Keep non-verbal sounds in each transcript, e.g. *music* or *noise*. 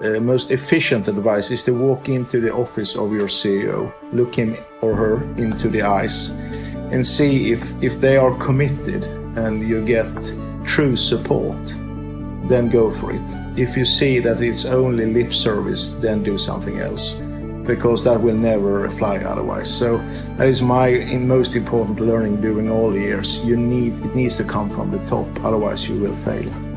The most efficient advice is to walk into the office of your CEO, look him or her into the eyes, and see if, if they are committed and you get true support, then go for it. If you see that it's only lip service, then do something else because that will never fly otherwise. So that is my most important learning during all years. You need it needs to come from the top, otherwise you will fail.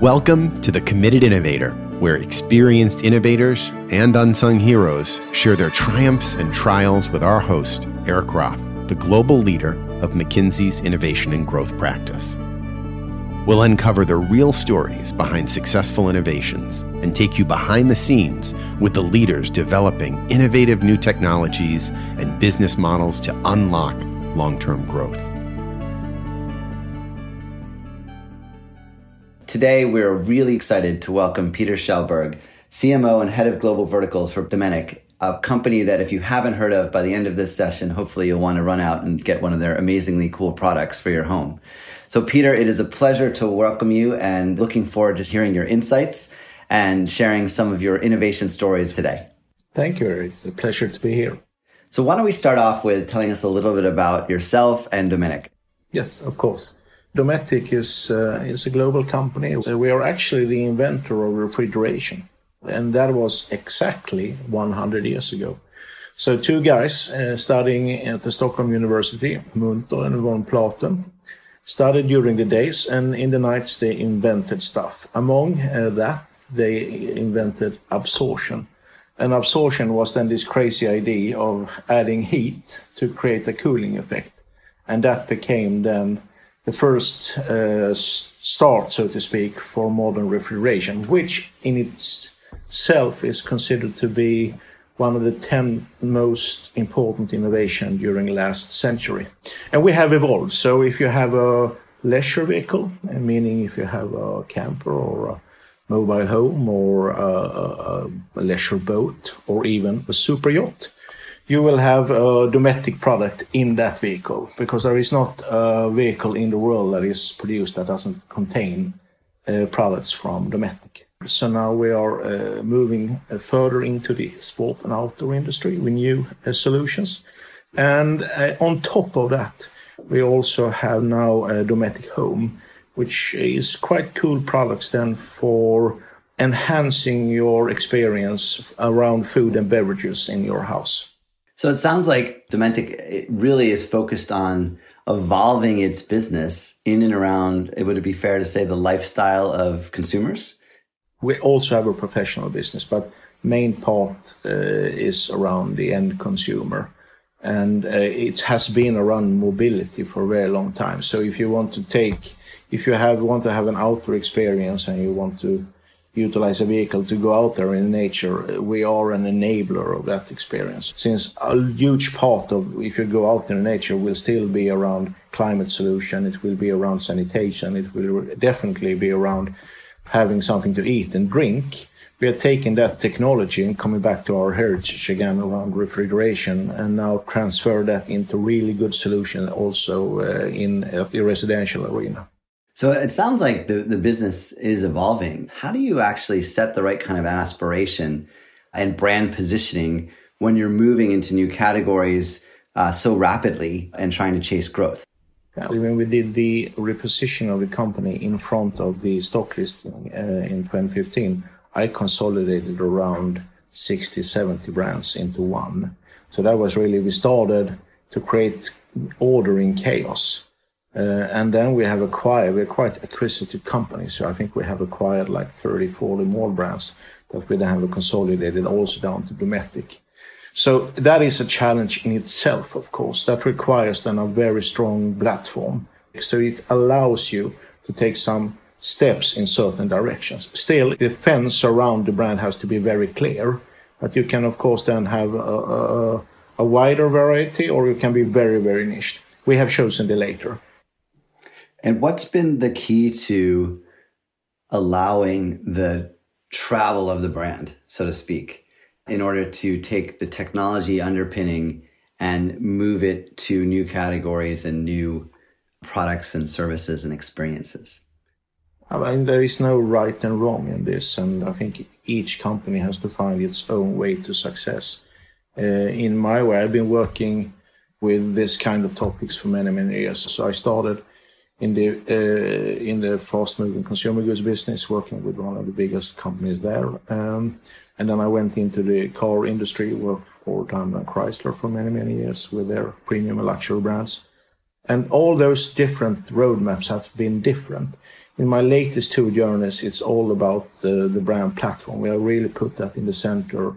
Welcome to the Committed Innovator, where experienced innovators and unsung heroes share their triumphs and trials with our host, Erik Roth, the global leader of McKinsey's Innovation and Growth Practice. We'll uncover the real stories behind successful innovations and take you behind the scenes with the leaders developing innovative new technologies and business models to unlock long term growth. Today, we're really excited to welcome Peter Kjellberg, CMO and head of global verticals for Dometic, a company that if you haven't heard of by the end of this session, hopefully you'll want to run out and get one of their amazingly cool products for your home. So, Peter, it is a pleasure to welcome you and looking forward to hearing your insights and sharing some of your innovation stories today. Thank you. It's a pleasure to be here. So, why don't we start off with telling us a little bit about yourself and Dometic? Yes, of course. Dometic is, uh, is a global company. We are actually the inventor of refrigeration, and that was exactly 100 years ago. So, two guys uh, studying at the Stockholm University, Munter and von Platen, studied during the days, and in the nights they invented stuff. Among uh, that, they invented absorption. And absorption was then this crazy idea of adding heat to create a cooling effect. And that became then the first uh, start, so to speak, for modern refrigeration, which in itself is considered to be one of the 10 most important innovation during last century. And we have evolved. So if you have a leisure vehicle, meaning if you have a camper or a mobile home or a, a, a leisure boat or even a super yacht, you will have a Dometic product in that vehicle because there is not a vehicle in the world that is produced that doesn't contain uh, products from Dometic. So now we are uh, moving uh, further into the sport and outdoor industry with new uh, solutions. And uh, on top of that, we also have now a Dometic Home, which is quite cool products then for enhancing your experience around food and beverages in your house. So it sounds like Dometic really is focused on evolving its business in and around, would it be fair to say, the lifestyle of consumers? We also have a professional business, but main part uh, is around the end consumer. And uh, it has been around mobility for a very long time. So if you want to take, if you have want to have an outdoor experience and you want to utilize a vehicle to go out there in nature, we are an enabler of that experience. Since a huge part of if you go out in nature will still be around climate solution, it will be around sanitation, it will definitely be around having something to eat and drink, we are taking that technology and coming back to our heritage again around refrigeration and now transfer that into really good solution also uh, in uh, the residential arena. So it sounds like the, the business is evolving. How do you actually set the right kind of aspiration and brand positioning when you're moving into new categories uh, so rapidly and trying to chase growth? When we did the reposition of the company in front of the stock listing uh, in 2015, I consolidated around 60, 70 brands into one. So that was really, we started to create order in chaos. Uh, and then we have acquired, we're quite acquisitive company. So I think we have acquired like 30, 40 more brands that we then have consolidated also down to Dometic. So that is a challenge in itself, of course. That requires then a very strong platform. So it allows you to take some steps in certain directions. Still, the fence around the brand has to be very clear, but you can, of course, then have a, a, a wider variety or you can be very, very niched. We have chosen the later. And what's been the key to allowing the travel of the brand, so to speak? in order to take the technology underpinning and move it to new categories and new products and services and experiences? I mean, there is no right and wrong in this, and I think each company has to find its own way to success. Uh, in my way, I've been working with this kind of topics for many, many years. So I started in the uh, in the fast-moving consumer goods business, working with one of the biggest companies there, um, and then I went into the car industry, worked for Daimler Chrysler for many, many years with their premium and luxury brands, and all those different roadmaps have been different. In my latest two journeys, it's all about the, brand platform. We have really put that in the center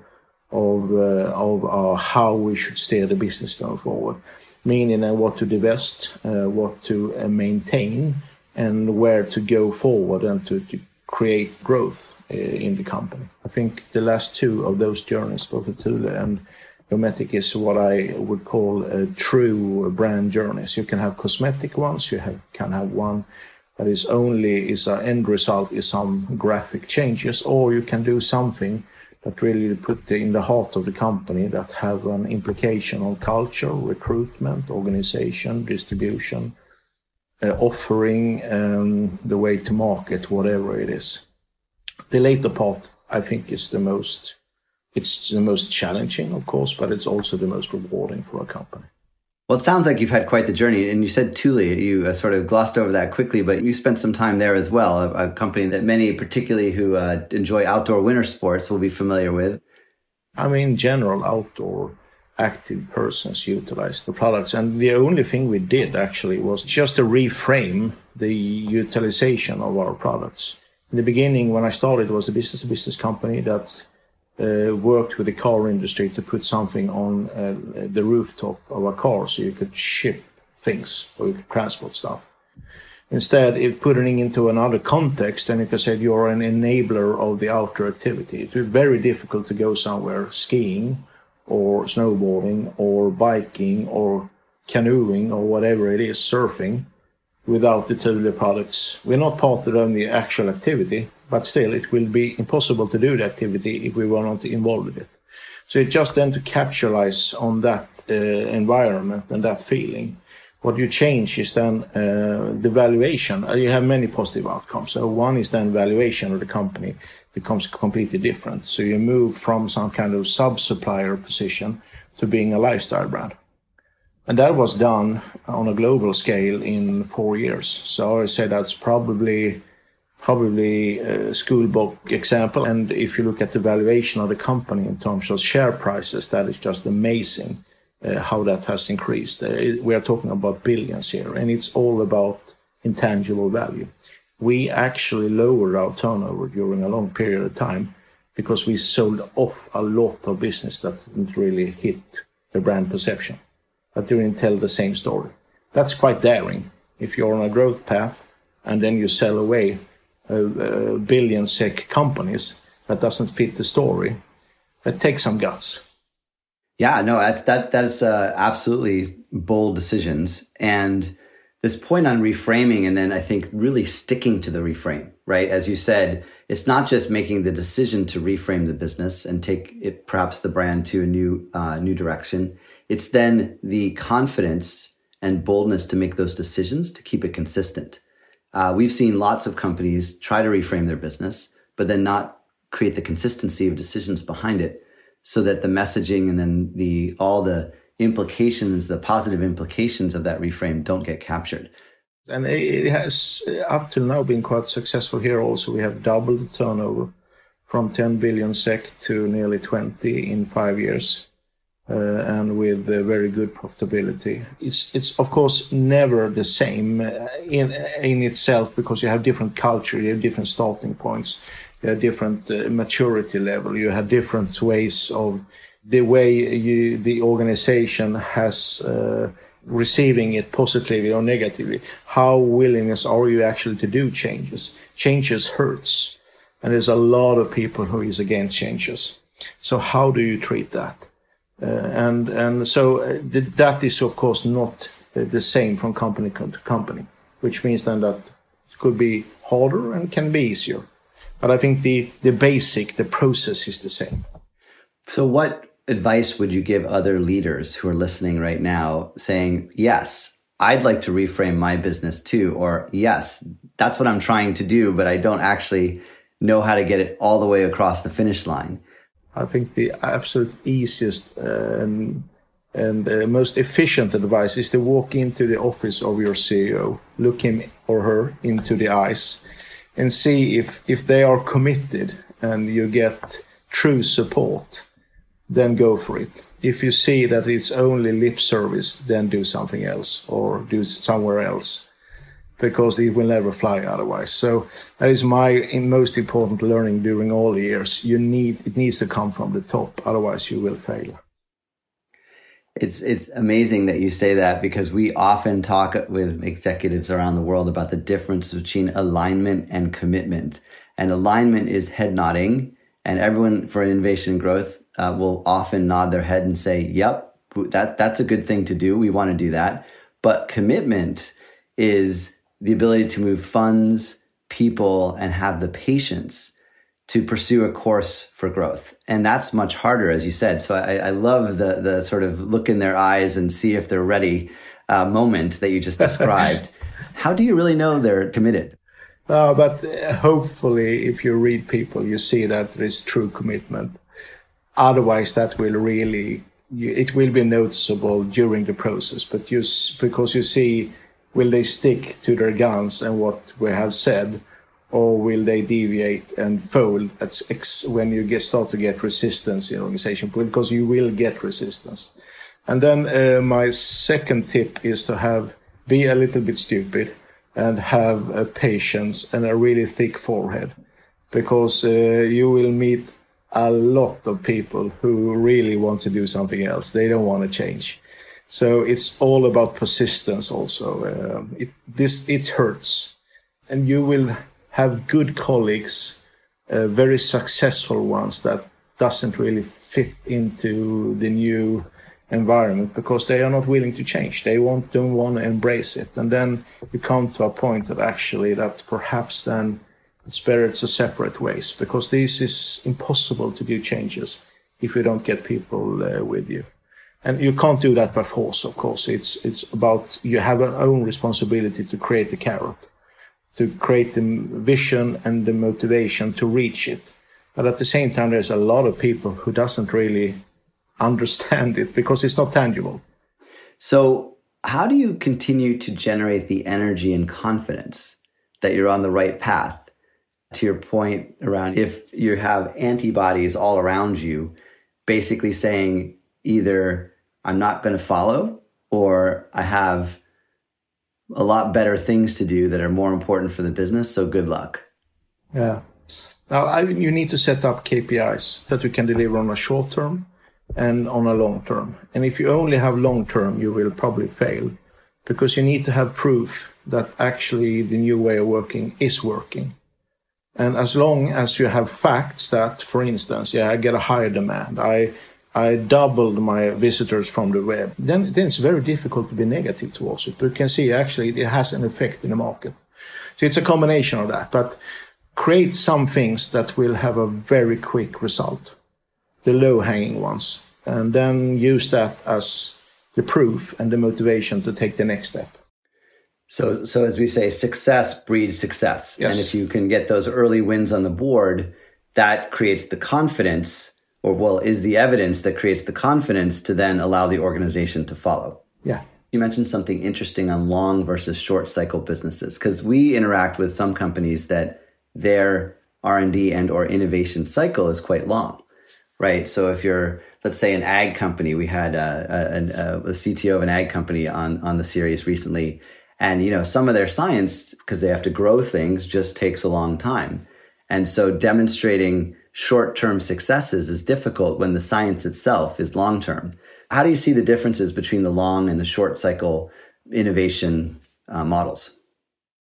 of of uh, how we should steer the business going forward, meaning uh, what to divest, uh, what to uh, maintain, and where to go forward and to, to create growth in the company. I think the last two of those journeys, both the Thule and Dometic, is what I would call a true brand journeys. You can have cosmetic ones, you have, can have one that is only is an end result is some graphic changes, or you can do something that really put in the heart of the company that have an implication on culture, recruitment, organization, distribution, uh, offering, um, the way to market, whatever it is. The later part, I think, is the most. It's the most challenging, of course, but it's also the most rewarding for a company. Well, it sounds like you've had quite the journey. And you said Thule, you uh, sort of glossed over that quickly, but you spent some time there as well, a, a company that many, particularly who uh, enjoy outdoor winter sports, will be familiar with. I mean, general outdoor active persons utilize the products. And the only thing we did actually was just to reframe the utilization of our products. In the beginning, when I started, it was a business to business company that uh, worked with the car industry to put something on uh, the rooftop of a car so you could ship things or you could transport stuff. Instead, it putting it into another context, and you I said, you're an enabler of the outdoor activity. It would be very difficult to go somewhere skiing or snowboarding or biking or canoeing or whatever it is, surfing, without the Thule products. We're not part of the actual activity, but still it will be impossible to do the activity if we were not involved with it. So it just then to capitalize on that uh, environment and that feeling. What you change is then uh, the valuation. Uh, you have many positive outcomes. So one is then valuation of the company becomes completely different. So you move from some kind of sub-supplier position to being a lifestyle brand. And that was done on a global scale in four years. So I say that's probably probably a school book example. And if you look at the valuation of the company in terms of share prices, that is just amazing uh, how that has increased. Uh, we are talking about billions here, and it's all about intangible value. We actually lowered our turnover during a long period of time because we sold off a lot of business that didn't really hit the brand perception, but didn't tell the same story. That's quite daring. If you're on a growth path and then you sell away a billion SEK companies that doesn't fit the story. It takes some guts. Yeah, no, that's that that's uh, absolutely bold decisions, and this point on reframing, and then I think really sticking to the reframe, right? As you said, it's not just making the decision to reframe the business and take it perhaps the brand to a new uh, new direction. It's then the confidence and boldness to make those decisions to keep it consistent. Uh, we've seen lots of companies try to reframe their business, but then not create the consistency of decisions behind it so that the messaging and then the all the implications, the positive implications of that reframe don't get captured. And it has up till now been quite successful here also. We have doubled the turnover from 10 billion SEK to nearly 20 in five years. Uh, and with very good profitability. It's it's of course never the same uh, in in itself because you have different culture, you have different starting points, you have different uh, maturity level, you have different ways of the way you the organization has receiving it positively or negatively. How willingness are you actually to do changes? Changes hurts, and there's a lot of people who is against changes. So how do you treat that? Uh, and and so uh, that is of course not uh, the same from company to company, which means then that it could be harder and can be easier. But I think the the basic, the process is the same. So what advice would you give other leaders who are listening right now saying, yes, I'd like to reframe my business too. Or yes, that's what I'm trying to do, but I don't actually know how to get it all the way across the finish line. I think the absolute easiest uh, and, and uh, most efficient advice is to walk into the office of your CEO, look him or her into the eyes, and see if, if they are committed and you get true support, then go for it. If you see that it's only lip service, then do something else or do somewhere else because it will never fly otherwise. So that is my most important learning during all years. You need it needs to come from the top, otherwise you will fail. It's it's amazing that you say that because we often talk with executives around the world about the difference between alignment and commitment. And alignment is head nodding, and everyone for innovation and growth uh, will often nod their head and say, "Yep, that that's a good thing to do. We want to do that." But commitment is the ability to move funds, people, and have the patience to pursue a course for growth. And that's much harder, as you said. So I, I love the the sort of look in their eyes and see if they're ready uh, moment that you just *laughs* described. How do you really know they're committed? Uh, but uh, hopefully, if you read people, you see that there is true commitment. Otherwise, that will really it will be noticeable during the process. But you because you see, will they stick to their guns and what we have said, or will they deviate and fold when you get start to get resistance in organization? Because you will get resistance. And then uh, my second tip is to have be a little bit stupid and have a patience and a really thick forehead because uh, you will meet a lot of people who really want to do something else. They don't want to change. So it's all about persistence also. Uh, it, this, it hurts. And you will have good colleagues, uh, very successful ones that doesn't really fit into the new environment because they are not willing to change. They won't, don't want to embrace it. And then you come to a point that actually that perhaps then it's better to separate ways because this is impossible to do changes if you don't get people uh, with you. And you can't do that by force, of course. It's, it's about you have an own responsibility to create the carrot, to create the vision and the motivation to reach it. But at the same time, there's a lot of people who doesn't really understand it because it's not tangible. So, how do you continue to generate the energy and confidence that you're on the right path? To your point around if you have antibodies all around you, basically saying either I'm not going to follow or I have a lot better things to do that are more important for the business. So good luck. Yeah. Now, I, you need to set up KPIs that you can deliver on a short term and on a long term. And if you only have long term, you will probably fail because you need to have proof that actually the new way of working is working. And as long as you have facts that, for instance, yeah, I get a higher demand, I I doubled my visitors from the web, then, then it's very difficult to be negative towards it. But you can see actually it has an effect in the market. So it's a combination of that. But create some things that will have a very quick result the low hanging ones, and then use that as the proof and the motivation to take the next step. So, so as we say, success breeds success. Yes. And if you can get those early wins on the board, that creates the confidence, or well, is the evidence that creates the confidence to then allow the organization to follow. Yeah. You mentioned something interesting on long versus short cycle businesses because we interact with some companies that their R&D and or innovation cycle is quite long right? So if you're, let's say, an ag company, we had uh, a, a, a, uh, CTO of an ag company on on the series recently, and you know some of their science because they have to grow things just takes a long time, and so demonstrating short term successes is difficult when the science itself is long term. How do you see the differences between the long and the short cycle innovation uh, models?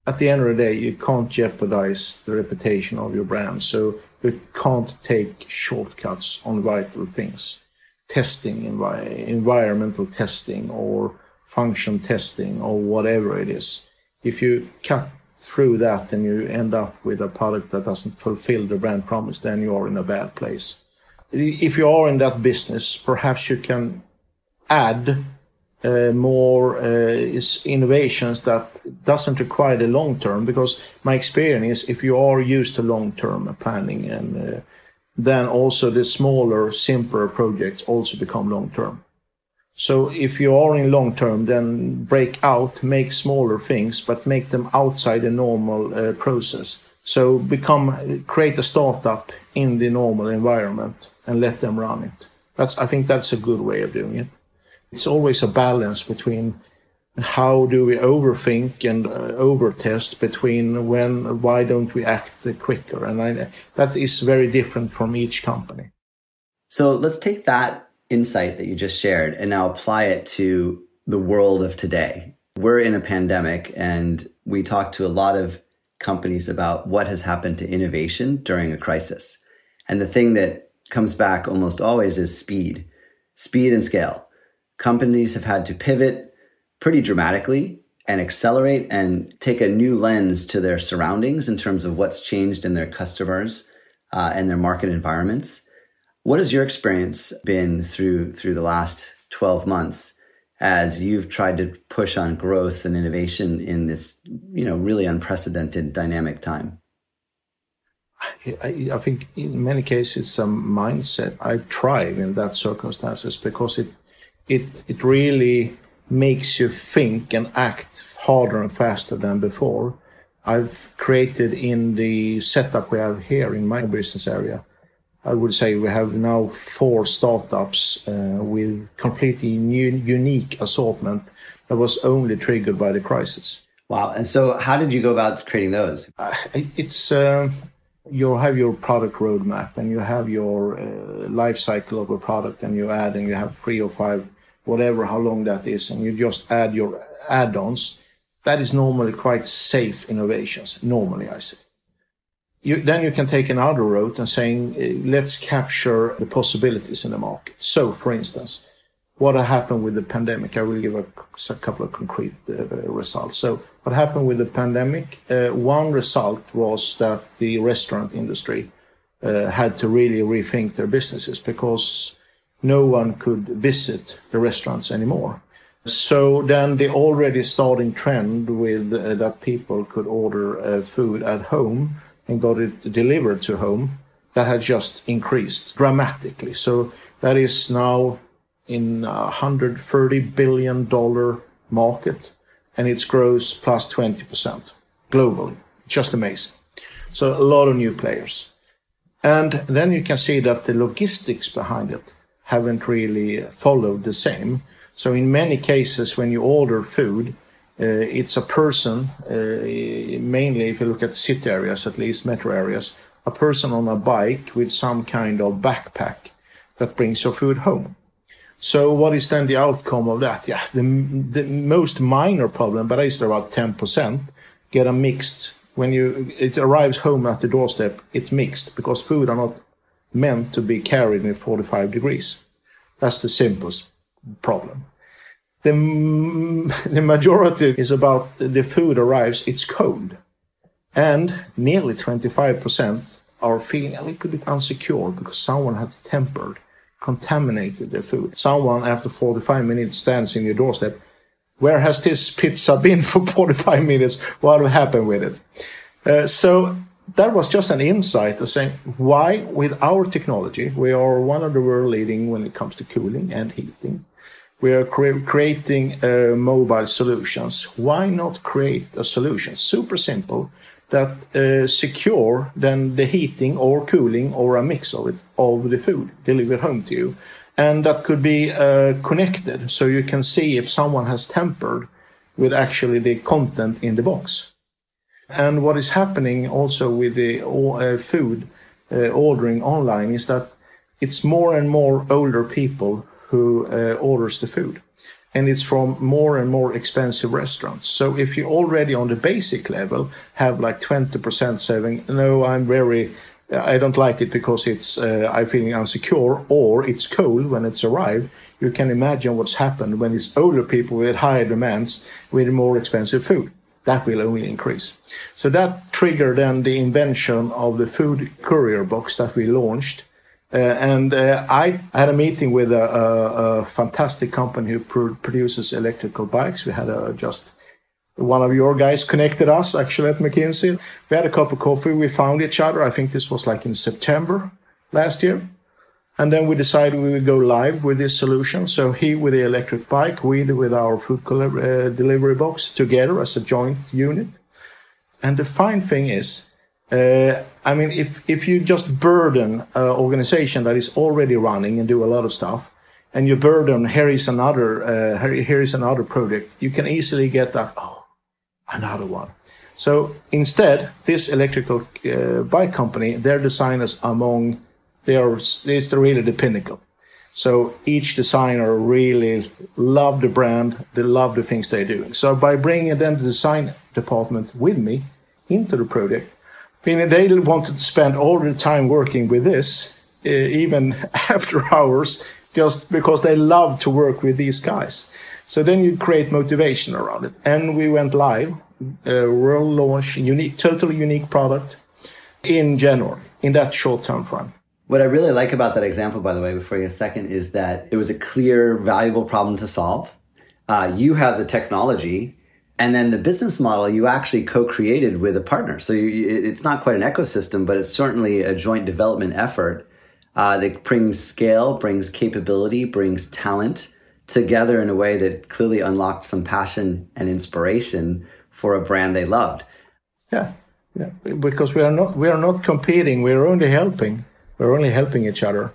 At the end of the day, you can't jeopardize the reputation of your brand. So you can't take shortcuts on vital things. Testing, envi- environmental testing, or function testing, or whatever it is. If you cut through that and you end up with a product that doesn't fulfill the brand promise, then you are in a bad place. If you are in that business, perhaps you can add uh, more uh, innovations that doesn't require the long term because my experience is if you are used to long term planning and uh, then also the smaller simpler projects also become long term so if you are in long term then break out make smaller things but make them outside the normal uh, process. So become create a startup in the normal environment and let them run it. That's i think that's a good way of doing it. It's always a balance between how do we overthink and uh, overtest between when why don't we act quicker? And I, that is very different from each company. So let's take that insight that you just shared and now apply it to the world of today. We're in a pandemic and we talk to a lot of companies about what has happened to innovation during a crisis. And the thing that comes back almost always is speed speed and scale. Companies have had to pivot pretty dramatically and accelerate and take a new lens to their surroundings in terms of what's changed in their customers uh, and their market environments. What has your experience been through through the last 12 months as you've tried to push on growth and innovation in this, you know, really unprecedented dynamic time? I, I think in many cases a mindset. I thrive in that circumstances because it it it really makes you think and act harder and faster than before. I've created in the setup we have here in my business area. I would say we have now four startups uh, with completely new, unique assortment that was only triggered by the crisis. Wow! And so, how did you go about creating those? Uh, it's uh, you have your product roadmap and you have your uh, life cycle of a product, and you add and you have three or five whatever, how long that is, and you just add your add-ons, that is normally quite safe innovations. Normally, I say. You, then you can take another route and saying, eh, let's capture the possibilities in the market. So, for instance, what happened with the pandemic? I will give a, a couple of concrete uh, results. So, what happened with the pandemic? Uh, one result was that the restaurant industry uh, had to really rethink their businesses because no one could visit the restaurants anymore. So then the already starting trend with that people could order food at home and got it delivered to home, that had just increased dramatically. So that is now in a hundred thirty billion dollar market, and it grows plus twenty percent globally. Just amazing. So a lot of new players, and then you can see that the logistics behind it haven't really followed the same. So in many cases, when you order food, it's a person, uh, mainly if you look at the city areas, at least metro areas, a person on a bike with some kind of backpack that brings your food home. So what is then the outcome of that? Yeah, the, the most minor problem, but it's about 10%, get a mixed, when you, it arrives home at the doorstep, it's mixed because food are not meant to be carried in 45 degrees. That's the simplest problem. The, *laughs* the majority is about the food arrives, it's cold. And nearly 25% are feeling a little bit insecure because someone has tempered, contaminated their food. Someone after 45 minutes stands in your doorstep. Where has this pizza been for *laughs* 45 minutes? What happened with it? Uh, so that was just an insight of saying why, with our technology, we are one of the world leading when it comes to cooling and heating. We are cre- creating uh, mobile solutions. Why not create a solution super simple that uh, secure then the heating or cooling or a mix of it of the food delivered home to you, and that could be uh, connected so you can see if someone has tampered with actually the content in the box. And what is happening also with the uh, food uh, ordering online is that it's more and more older people who uh, orders the food and it's from more and more expensive restaurants. So if you already on the basic level have like 20% saving, no, I'm very, I don't like it because it's, uh, I'm feeling insecure or it's cold when it's arrived. You can imagine what's happened when it's older people with higher demands with more expensive food that will only increase. So that triggered then the invention of the food courier box that we launched Uh, and uh, I had a meeting with a, a, a fantastic company who pro- produces electrical bikes. We had a, just one of your guys connected us actually at McKinsey. We had a cup of coffee. We found each other. I think this was like in September last year. And then we decided we would go live with this solution. So he with the electric bike, we with our food uh, delivery box together as a joint unit. And the fine thing is, uh, I mean, if, if you just burden an organization that is already running and do a lot of stuff, and you burden here is another uh, here, here is another project, you can easily get that. Oh, another one. So instead, this electrical uh, bike company, their designers among they are it's really the pinnacle. So each designer really love the brand, they love the things they're doing. So by bringing then the design department with me into the project, meaning they wanted to spend all the time working with this, uh, even *laughs* after hours, just because they love to work with these guys. So then you create motivation around it. And we went live, uh, world launch, unique, totally unique product in January, in that short term frame. What I really like about that example, by the way, before you a second, is that it was a clear, valuable problem to solve. Uh, you have the technology, and then the business model you actually co-created with a partner. So you, it's not quite an ecosystem, but it's certainly a joint development effort uh, that brings scale, brings capability, brings talent together in a way that clearly unlocked some passion and inspiration for a brand they loved. Yeah, yeah, because we are not we are not competing; we are only helping we're only helping each other.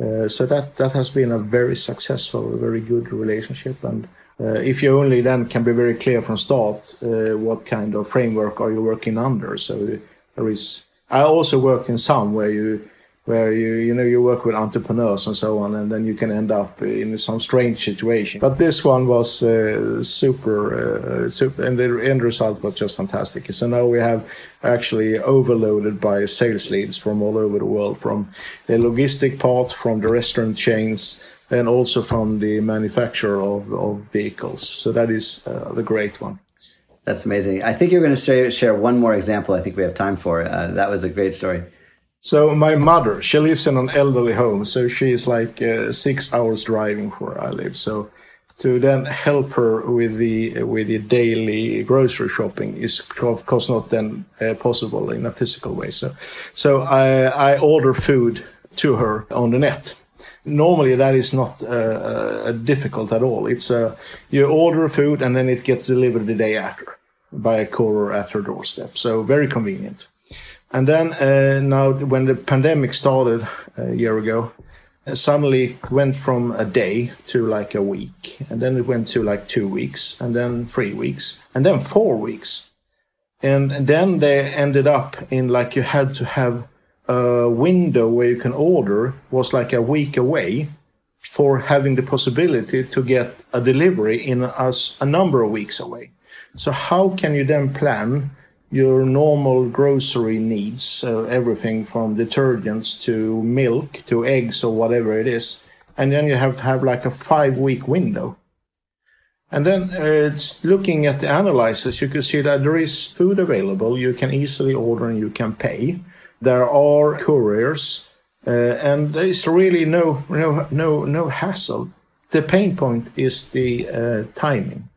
Uh, so that that has been a very successful, very good relationship. And if you only then can be very clear from start, uh, what kind of framework are you working under? So there is. I also worked in some where you where you you know you work with entrepreneurs and so on, and then you can end up in some strange situation. But this one was uh, super, uh, super, and the end result was just fantastic. So now we have actually overloaded by sales leads from all over the world, from the logistic part, from the restaurant chains, and also from the manufacturer of, of vehicles. So that is uh, the great one. That's amazing. I think you're going to share one more example. I think we have time for. Uh, that was a great story. So my mother, she lives in an elderly home, so she's like uh, six hours driving where I live. So to then help her with the with the daily grocery shopping is of course not then uh, possible in a physical way. So so I I order food to her on the net. Normally that is not uh, uh difficult at all. It's uh, you order food and then it gets delivered the day after by a courier at your doorstep. So very convenient. And then uh, now, when the pandemic started a year ago, uh, suddenly went from a day to like a week, and then it went to like two weeks, and then three weeks, and then four weeks, and then they ended up in like you had to have window where you can order was like a week away for having the possibility to get a delivery in us a number of weeks away. So how can you then plan? your normal grocery needs, uh, everything from detergents to milk to eggs or whatever it is. And then you have to have like a five week window. And then uh, looking at the analysis, you can see that there is food available. You can easily order and you can pay. There are couriers, uh, and there is really no, no, no, no hassle. The pain point is the uh, timing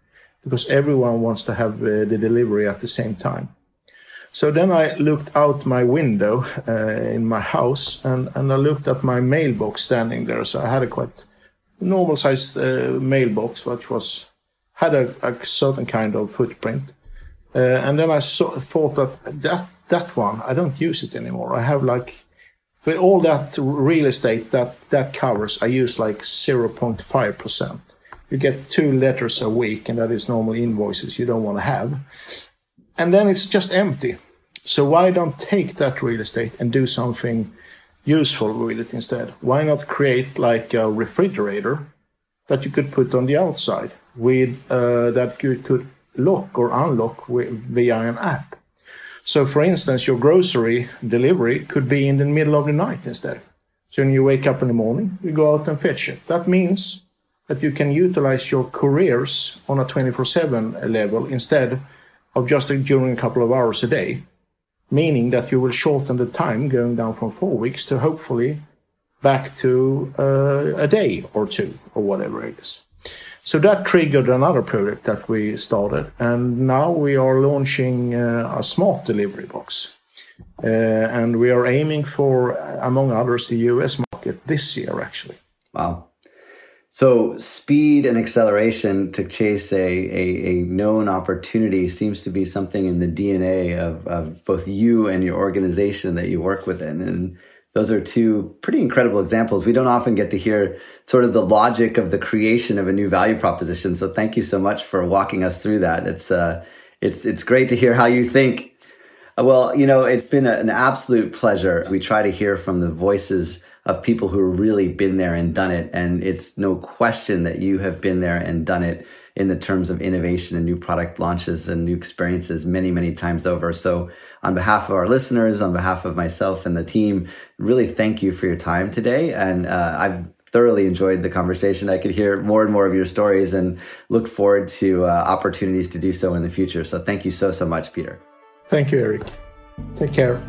because everyone wants to have uh, the delivery at the same time. So then I looked out my window uh, in my house and, and I looked at my mailbox standing there. So I had a quite normal sized uh, mailbox, which was had a, a, certain kind of footprint. Uh, and then I thought that, that that one, I don't use it anymore. I have like, for all that real estate that that covers, I use like 0.5%. You get two letters a week, and that is normal invoices you don't want to have. And then it's just empty. So why don't take that real estate and do something useful with it instead? Why not create like a refrigerator that you could put on the outside with uh, that you could lock or unlock with, via an app? So, for instance, your grocery delivery could be in the middle of the night instead. So when you wake up in the morning, you go out and fetch it. That means that you can utilize your couriers on a 24/7 level instead of just during a couple of hours a day meaning that you will shorten the time going down from four weeks to hopefully back to uh, a day or two or whatever it is. So that triggered another project that we started, and now we are launching uh, a smart delivery box. Uh, and we are aiming for, among others, the US market this year, actually. Wow. So speed and acceleration to chase a, a, a, known opportunity seems to be something in the DNA of, of both you and your organization that you work within. And those are two pretty incredible examples. We don't often get to hear sort of the logic of the creation of a new value proposition. So thank you so much for walking us through that. It's, uh, it's, it's great to hear how you think. Well, you know, it's been an absolute pleasure. We try to hear from the voices of people who have really been there and done it. And it's no question that you have been there and done it in the terms of innovation and new product launches and new experiences many, many times over. So on behalf of our listeners, on behalf of myself and the team, really thank you for your time today. And uh, I've thoroughly enjoyed the conversation. I could hear more and more of your stories and look forward to uh, opportunities to do so in the future. So thank you so, so much, Peter. Thank you, Erik. Take care.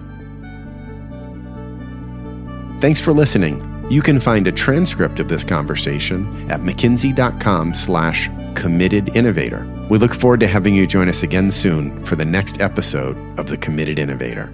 Thanks for listening. You can find a transcript of this conversation at mckinsey.com slash committed innovator. We look forward to having you join us again soon for the next episode of The Committed Innovator.